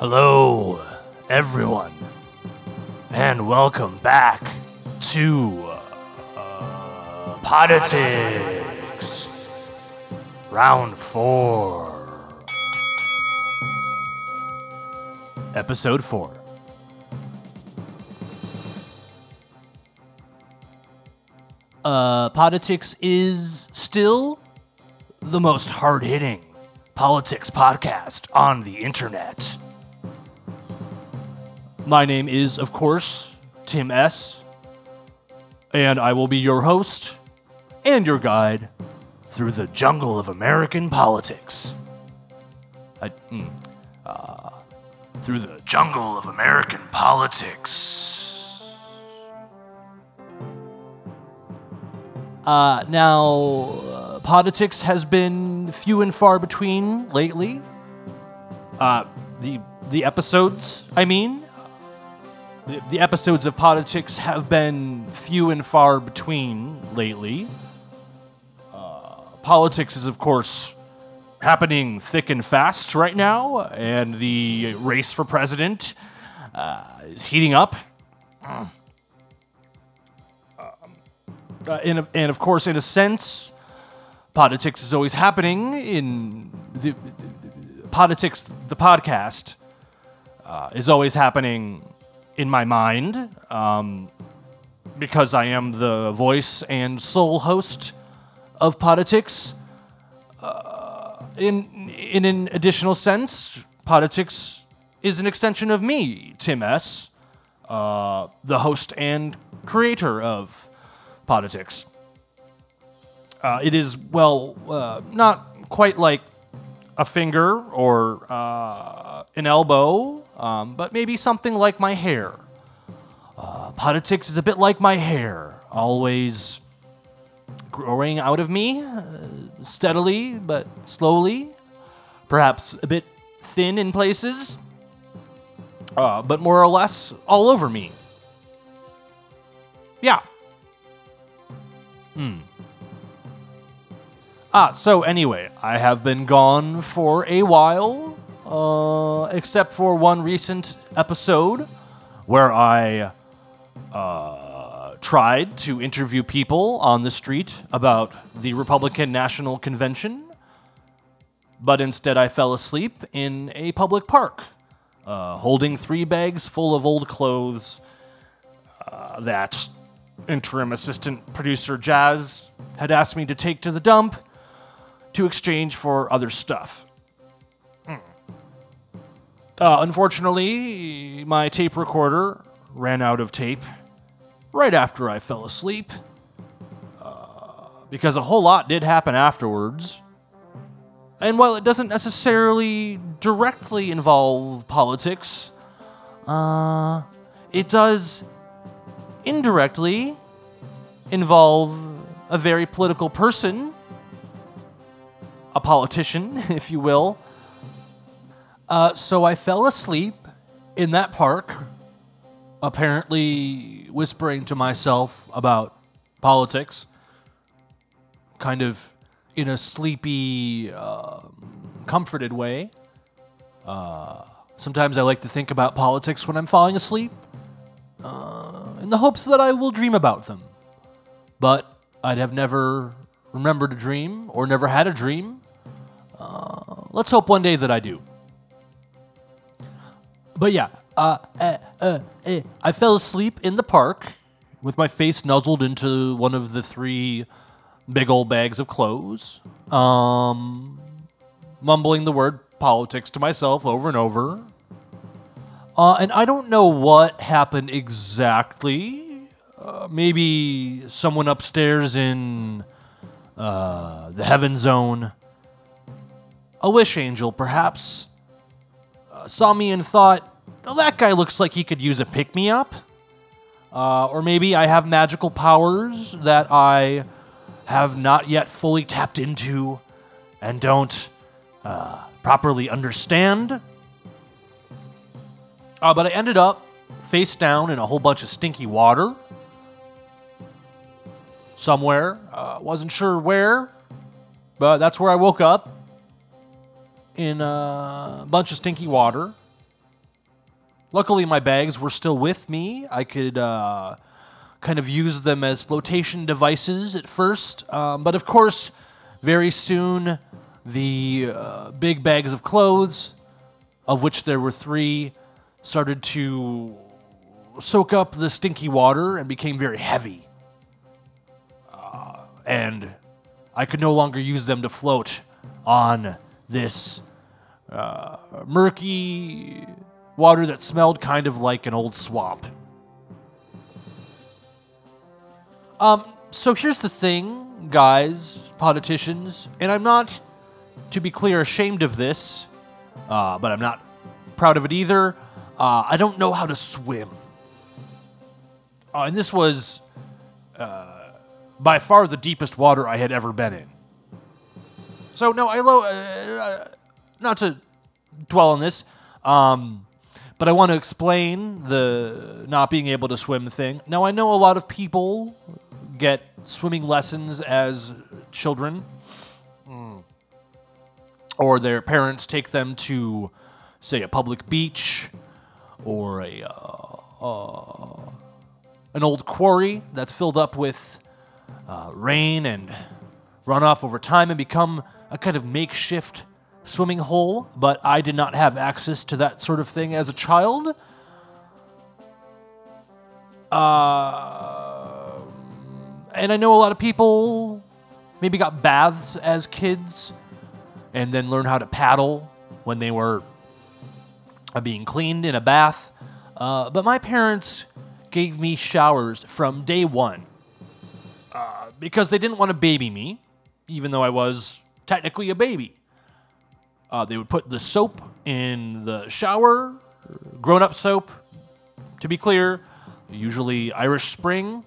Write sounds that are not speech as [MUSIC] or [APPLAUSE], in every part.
Hello, everyone, and welcome back to uh, Poditics Round 4, Episode 4. Uh, Poditics is still the most hard hitting politics podcast on the internet. My name is, of course, Tim S., and I will be your host and your guide through the jungle of American politics. I, mm, uh, through the jungle of American politics. Uh, now, uh, Poditics has been few and far between lately. Uh, the the episodes, I mean, the, episodes of Poditics have been few and far between lately. Uh, politics is, of course, happening thick and fast right now, and the race for president uh, is heating up. Uh, and, and of course, in a sense, politics is always happening in the, the politics. The podcast uh, is always happening in my mind um, because I am the voice and sole host of Poditics. Uh, in in an additional sense, Poditics is an extension of me, Tim S., uh, the host and creator of Poditics. Uh, it is, well, uh, not quite like a finger or uh, an elbow, um, but maybe something like my hair. Uh, Poditics is a bit like my hair, always growing out of me, uh, steadily but slowly, perhaps a bit thin in places, uh, but more or less all over me. Yeah. Hmm. Ah, so anyway, I have been gone for a while, uh, except for one recent episode where I uh, tried to interview people on the street about the Republican National Convention, but instead I fell asleep in a public park, uh, holding three bags full of old clothes uh, that interim assistant producer Jazz had asked me to take to the dump to exchange for other stuff. Uh, unfortunately, my tape recorder ran out of tape right after I fell asleep. Uh, because a whole lot did happen afterwards. And while it doesn't necessarily directly involve politics, uh, it does indirectly involve a very political person, a politician, [LAUGHS] if you will. Uh, so I fell asleep in that park, apparently whispering to myself about politics, kind of in a sleepy, uh, comforted way. Uh, sometimes I like to think about politics when I'm falling asleep in the hopes that I will dream about them. But I'd have never remembered a dream or never had a dream. Uh, let's hope one day that I do. But yeah, uh, uh, uh, uh, I fell asleep in the park with my face nuzzled into one of the three big old bags of clothes, um, mumbling the word politics to myself over and over. Uh, and I don't know what happened exactly. Uh, maybe someone upstairs in uh, the heaven zone, a wish angel perhaps, saw me and thought, oh, that guy looks like he could use a pick me up. Uh, or maybe I have magical powers that I have not yet fully tapped into and don't uh, properly understand. Uh, but I ended up face down in a whole bunch of stinky water somewhere. Uh, wasn't sure where, but that's where I woke up in a bunch of stinky water. Luckily, my bags were still with me. I could uh, kind of use them as flotation devices at first. Um, but of course, very soon, the uh, big bags of clothes, of which there were three, started to soak up the stinky water and became very heavy. Uh, and I could no longer use them to float on this uh, murky water that smelled kind of like an old swamp. Um, so here's the thing, guys, politicians, and I'm not, to be clear, ashamed of this, uh, but I'm not proud of it either. Uh, I don't know how to swim. Uh, and this was uh, by far the deepest water I had ever been in. So, no, I lo- uh, uh, not to dwell on this, um, but I want to explain the not being able to swim thing. Now, I know a lot of people get swimming lessons as children, mm. or their parents take them to, say, a public beach or a uh, uh, an old quarry that's filled up with uh, rain and runoff over time and become a kind of makeshift swimming hole. But I did not have access to that sort of thing as a child. Uh, and I know a lot of people maybe got baths as kids and then learned how to paddle when they were uh, being cleaned in a bath. Uh, but my parents gave me showers from day one uh, because they didn't want to baby me, even though I was technically a baby. Uh, they would put the soap in the shower, grown up soap, to be clear, usually Irish Spring.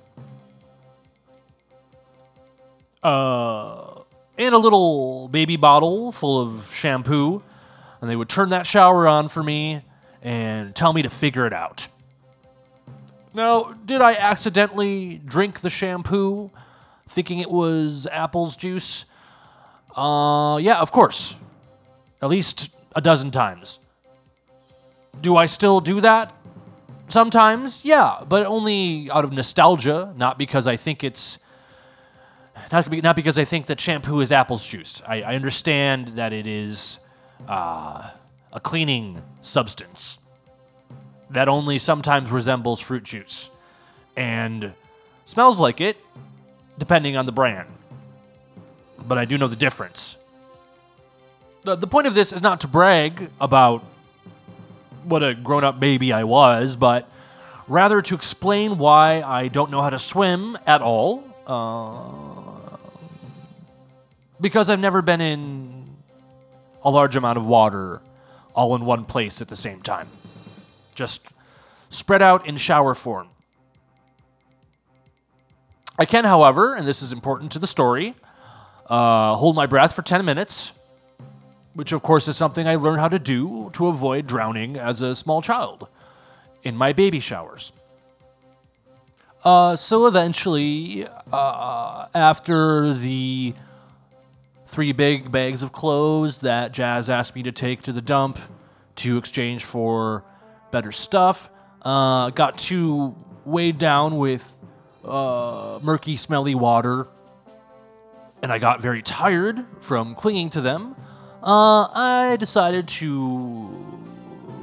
Uh, and a little baby bottle full of shampoo. And they would turn that shower on for me and tell me to figure it out. Now, did I accidentally drink the shampoo thinking it was apple's juice? Uh, yeah, of course. At least a dozen times. Do I still do that? Sometimes, yeah, but only out of nostalgia, not because I think it's. Not, not because I think that shampoo is apple's juice. I, I understand that it is uh, a cleaning substance that only sometimes resembles fruit juice and smells like it, depending on the brand. But I do know the difference. The, the point of this is not to brag about what a grown up baby I was, but rather to explain why I don't know how to swim at all. Uh, because I've never been in a large amount of water all in one place at the same time just spread out in shower form. I can, however, and this is important to the story, uh, hold my breath for 10 minutes, which of course is something I learned how to do to avoid drowning as a small child in my baby showers. Uh, so eventually, uh, after the three big bags of clothes that Jazz asked me to take to the dump to exchange for better stuff. Uh, got too weighed down with uh, murky, smelly water, and I got very tired from clinging to them. Uh, I decided to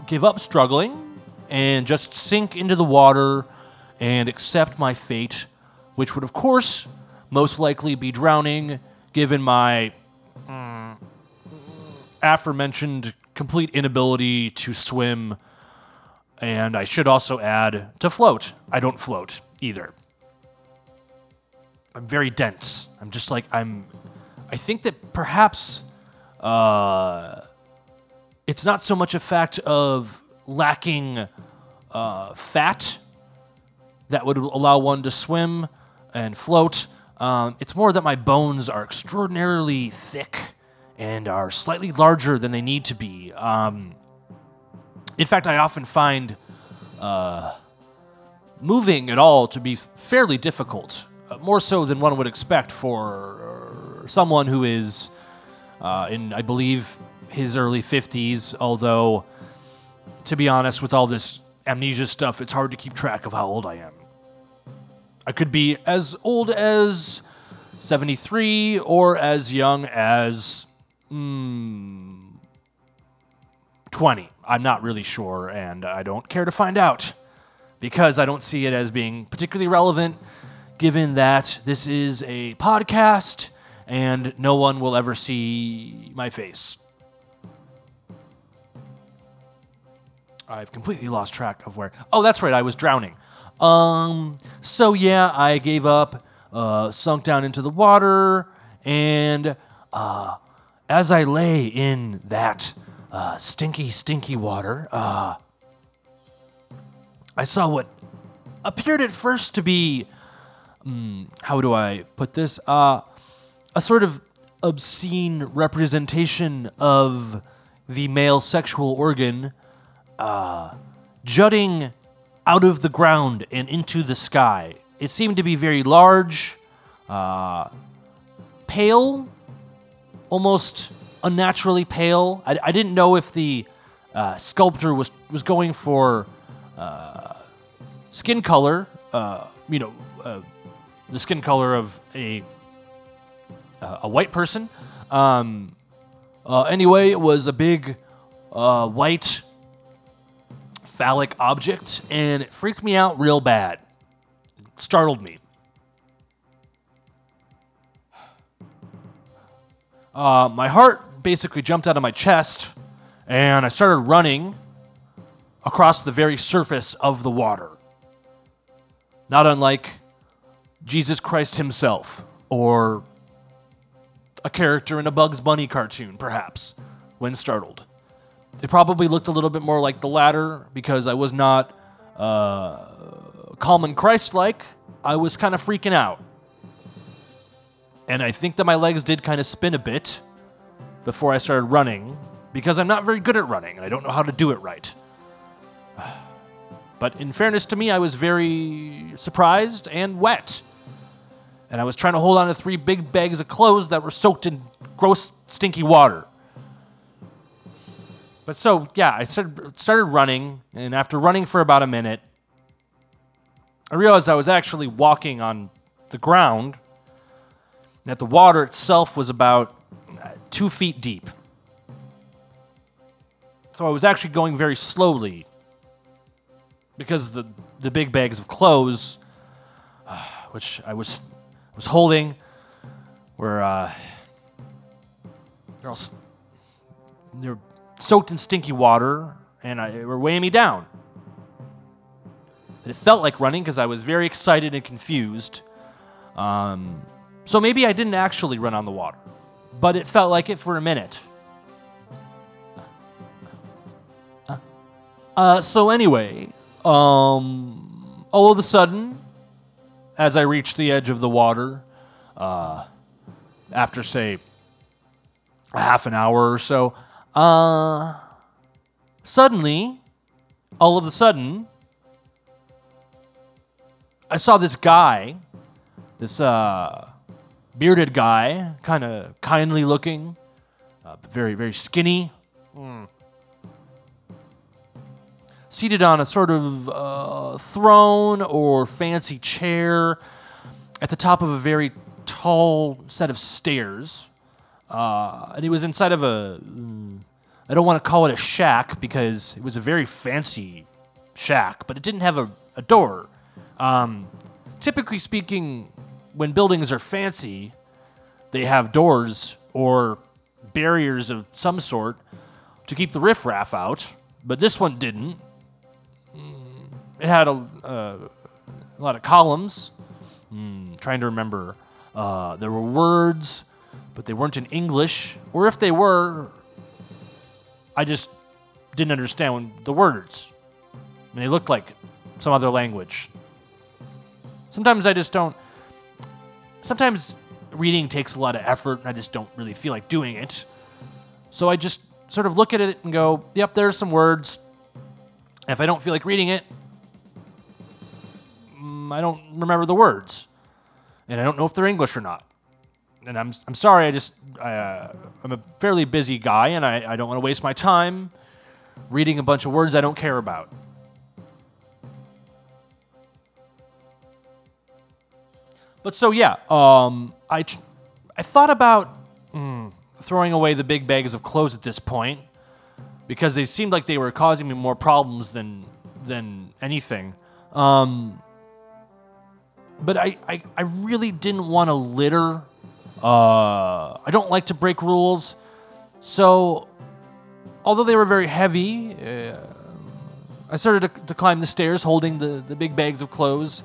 give up struggling and just sink into the water and accept my fate, which would, of course, most likely be drowning, given my mm, aforementioned complete inability to swim and I should also add to float. I don't float either. I'm very dense. I'm just like I'm. I think that perhaps uh, it's not so much a fact of lacking uh, fat that would allow one to swim and float. Um, it's more that my bones are extraordinarily thick and are slightly larger than they need to be. Um, in fact, I often find uh, moving at all to be fairly difficult, more so than one would expect for someone who is uh, in, I believe, his early 50s. Although, to be honest, with all this amnesia stuff, it's hard to keep track of how old I am. I could be as old as 73 or as young as mm, 20. I'm not really sure, and I don't care to find out because I don't see it as being particularly relevant given that this is a podcast and no one will ever see my face. I've completely lost track of where. Oh, that's right, I was drowning. Um, so yeah, I gave up, uh, sunk down into the water, and uh, as I lay in that uh, stinky, stinky water, uh, I saw what appeared at first to be, um, how do I put this? Uh, a sort of obscene representation of the male sexual organ uh, jutting out of the ground and into the sky. It seemed to be very large, uh, pale, almost unnaturally pale. I, I didn't know if the uh, sculptor was was going for uh, skin color, uh, you know, uh, the skin color of a uh, a white person. Um, uh, anyway, it was a big white phallic object, and it freaked me out real bad. It startled me. Uh, my heart basically jumped out of my chest, and I started running across the very surface of the water. Not unlike Jesus Christ himself, or a character in a Bugs Bunny cartoon, perhaps, when startled. It probably looked a little bit more like the latter because I was not uh, calm and Christ like. I was kind of freaking out. And I think that my legs did kind of spin a bit before I started running because I'm not very good at running and I don't know how to do it right. [SIGHS] But in fairness to me, I was very surprised and wet. And I was trying to hold on to three big bags of clothes that were soaked in gross, stinky water. But so, yeah, I started, started running, and after running for about a minute, I realized I was actually walking on the ground, and that the water itself was about uh, two feet deep. So I was actually going very slowly because the, the big bags of clothes, uh, which I was, was holding, were, uh, they're all, they're soaked in stinky water and I, were weighing me down. And it felt like running because I was very excited and confused. Um, so maybe I didn't actually run on the water, but it felt like it for a minute. Uh, so anyway, um, all of a sudden, as I reached the edge of the water, uh, after say a half an hour or so, uh, suddenly, all of a sudden, I saw this guy, this uh, bearded guy, kind of kindly looking, uh, very, very skinny, mm. Seated on a sort of uh, throne or fancy chair at the top of a very tall set of stairs. Uh, and he was inside of a. I don't want to call it a shack because it was a very fancy shack, but it didn't have a, a door. Um, typically speaking, when buildings are fancy, they have doors or barriers of some sort to keep the riffraff out, but this one didn't. It had a, uh, a lot of columns. Mm, trying to remember. Uh, there were words but they weren't in English, or if they were, I just didn't understand the words. I mean, they looked like some other language. Sometimes I just don't. Sometimes reading takes a lot of effort, and I just don't really feel like doing it. So I just sort of look at it and go, yep, there's some words. If I don't feel like reading it, I don't remember the words, and I don't know if they're English or not. And I'm, I'm sorry, I just I, uh, I'm a fairly busy guy, and I, I don't want to waste my time reading a bunch of words I don't care about. But so yeah, um, I tr- I thought about mm, throwing away the big bags of clothes at this point because they seemed like they were causing me more problems than than anything. Um, but I, I, I really didn't want to litter. Uh, I don't like to break rules. So, although they were very heavy, uh, I started to, to climb the stairs holding the, the big bags of clothes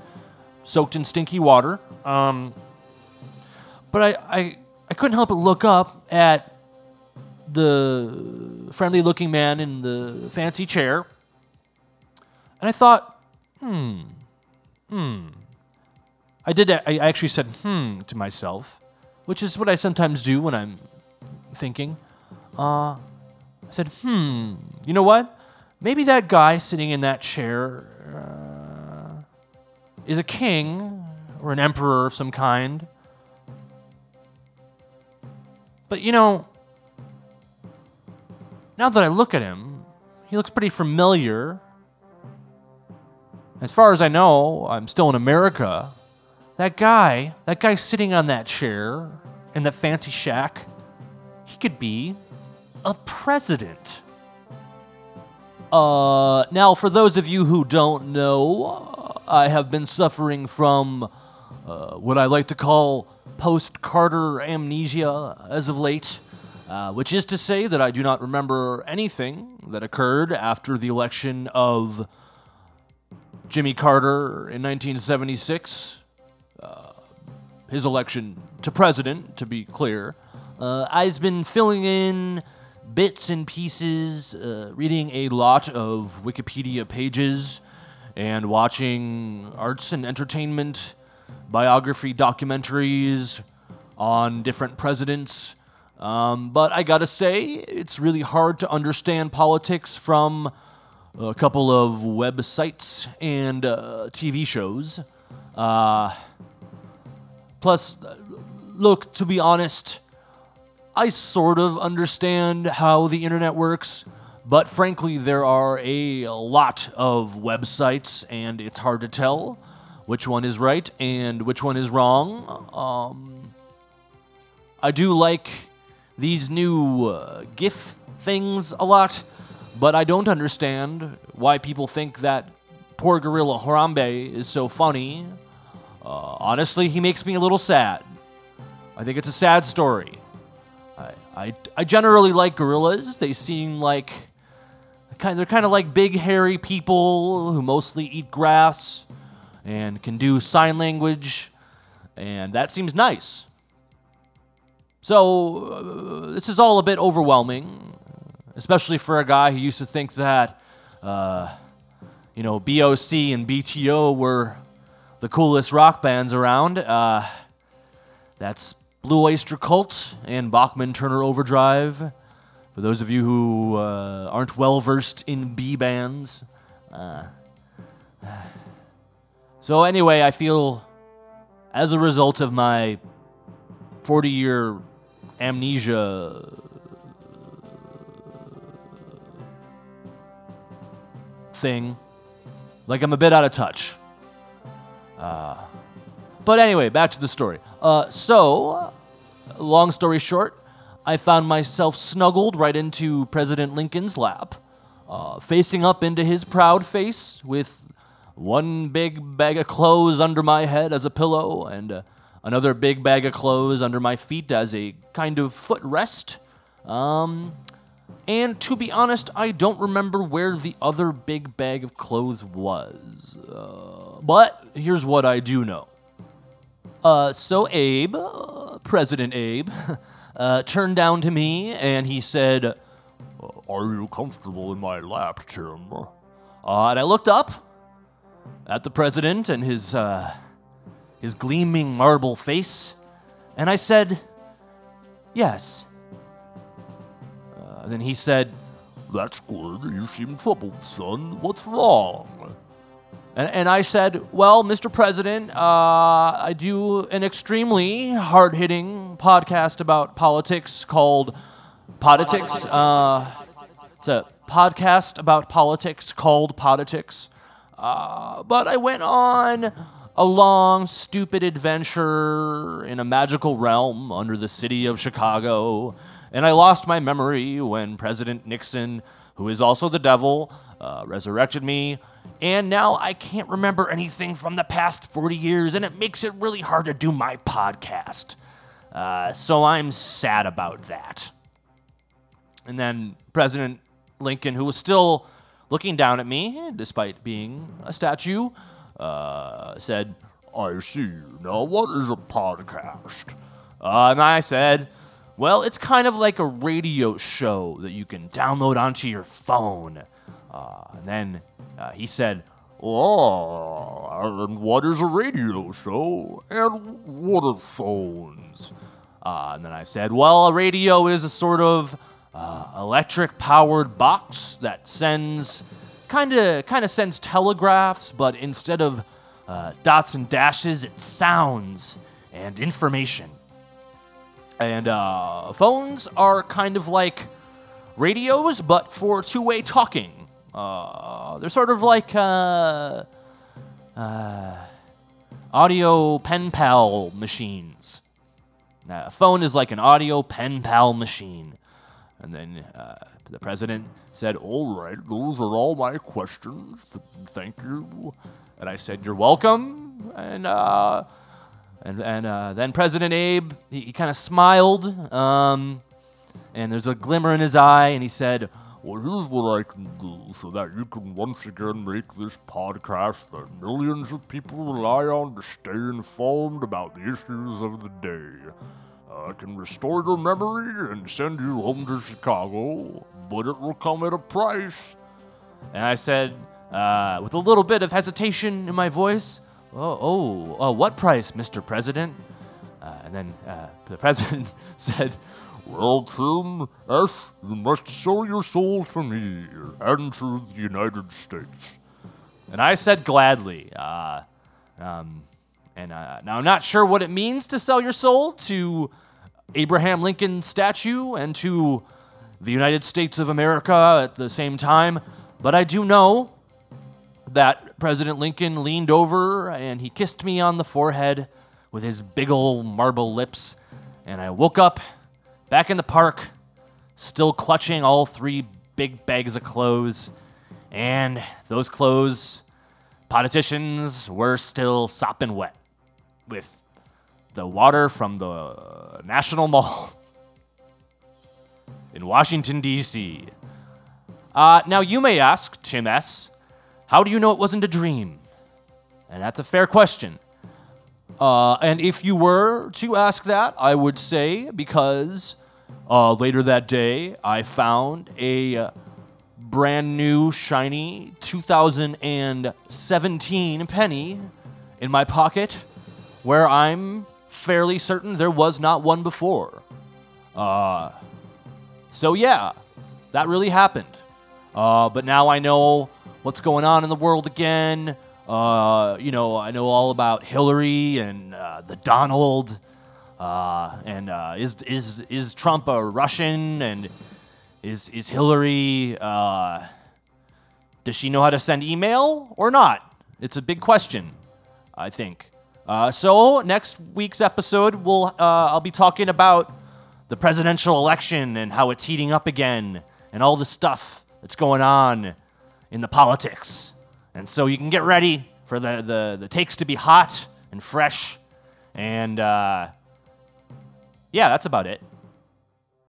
soaked in stinky water. Um, but I, I, I couldn't help but look up at the friendly looking man in the fancy chair. And I thought, hmm, hmm. I did, I actually said, hmm, to myself, which is what I sometimes do when I'm thinking. Uh, I said, hmm, you know what? Maybe that guy sitting in that chair uh, is a king or an emperor of some kind. But you know, now that I look at him, he looks pretty familiar. As far as I know, I'm still in America. That guy, that guy sitting on that chair in that fancy shack, he could be a president. Uh, now, for those of you who don't know, I have been suffering from uh, what I like to call post Carter amnesia as of late, uh, which is to say that I do not remember anything that occurred after the election of Jimmy Carter in 1976 his election to president, to be clear. Uh, I've been filling in bits and pieces, uh, reading a lot of Wikipedia pages, and watching arts and entertainment biography documentaries on different presidents. Um, but I gotta say, it's really hard to understand politics from a couple of websites and uh, TV shows. Uh, Plus, look, to be honest, I sort of understand how the internet works, but frankly, there are a lot of websites, and it's hard to tell which one is right and which one is wrong. Um, I do like these new uh, GIF things a lot, but I don't understand why people think that poor gorilla Harambe is so funny uh, honestly, he makes me a little sad. I think it's a sad story. I, I, I generally like gorillas. They seem like kind they're kind of like big hairy people who mostly eat grass and can do sign language, and that seems nice. So uh, this is all a bit overwhelming, especially for a guy who used to think that, uh, you know, BOC and BTO were the coolest rock bands around. Uh, that's Blue Oyster Cult and Bachman Turner Overdrive. For those of you who uh, aren't well versed in B bands. Uh, [SIGHS] so, anyway, I feel as a result of my 40 year amnesia thing, like I'm a bit out of touch. Uh, but anyway, back to the story. Uh, so, long story short, I found myself snuggled right into President Lincoln's lap, uh, facing up into his proud face with one big bag of clothes under my head as a pillow and uh, another big bag of clothes under my feet as a kind of footrest. Um, and to be honest, I don't remember where the other big bag of clothes was. Uh, but here's what I do know. Uh, so Abe, uh, President Abe, [LAUGHS] uh, turned down to me and he said, Are you comfortable in my lap, Tim? Uh, and I looked up at the president and his, uh, his gleaming marble face, and I said, Yes. And then he said, That's good. You seem troubled, son. What's wrong? And, and I said, Well, Mr. President, uh, I do an extremely hard hitting podcast about politics called Poditics. Uh, it's a podcast about politics called Poditics. Uh, but I went on a long, stupid adventure in a magical realm under the city of Chicago, and I lost my memory when President Nixon, who is also the devil, uh, resurrected me. And now I can't remember anything from the past 40 years, and it makes it really hard to do my podcast. Uh, so I'm sad about that. And then President Lincoln, who was still looking down at me, despite being a statue, uh, said, I see. Now, what is a podcast? Uh, and I said, well, it's kind of like a radio show that you can download onto your phone. Uh, and then uh, he said, Oh, and what is a radio show? And what are phones? Uh, and then I said, Well, a radio is a sort of uh, electric powered box that sends kind of kind of sends telegraphs, but instead of uh, dots and dashes, it sounds and information. And uh, phones are kind of like radios, but for two-way talking. Uh, they're sort of like uh, uh, audio pen pal machines. a phone is like an audio pen pal machine. And then uh, the president said, All right, those are all my questions. Thank you. And I said, You're welcome. And, uh, and, and uh, then President Abe, he, he kind of smiled. Um, and there's a glimmer in his eye. And he said, Well, here's what I can do so that you can once again make this podcast that millions of people rely on to stay informed about the issues of the day. I can restore your memory and send you home to Chicago, but it will come at a price. And I said, uh, with a little bit of hesitation in my voice, Oh, oh uh, what price, Mr. President? Uh, and then uh, [LAUGHS] the president [LAUGHS] said, Well, Tim you must sell your soul to me and to the United States. And I said gladly. Uh, um, and uh, now I'm not sure what it means to sell your soul to Abraham Lincoln statue and to the United States of America at the same time, but I do know that President Lincoln leaned over and he kissed me on the forehead with his big old marble lips, and I woke up back in the park, still clutching all three big bags of clothes, and those clothes, politicians, were still sopping wet with the water from the National Mall [LAUGHS] in Washington, D.C. Uh, now, you may ask, Tim S., how do you know it wasn't a dream? And that's a fair question. Uh, and if you were to ask that, I would say because uh, later that day I found a brand new, shiny 2017 penny in my pocket where I'm fairly certain there was not one before. Uh, so, yeah, that really happened. Uh, but now I know what's going on in the world again. Uh, you know, I know all about Hillary and uh, the Donald. Uh, and uh, is is is Trump a Russian? And is is Hillary? Uh, does she know how to send email or not? It's a big question, I think. Uh, so next week's episode, we'll I'll be talking about the presidential election and how it's heating up again, and all the stuff that's going on in the politics. And so you can get ready for the the, the takes to be hot and fresh, and uh, yeah, that's about it.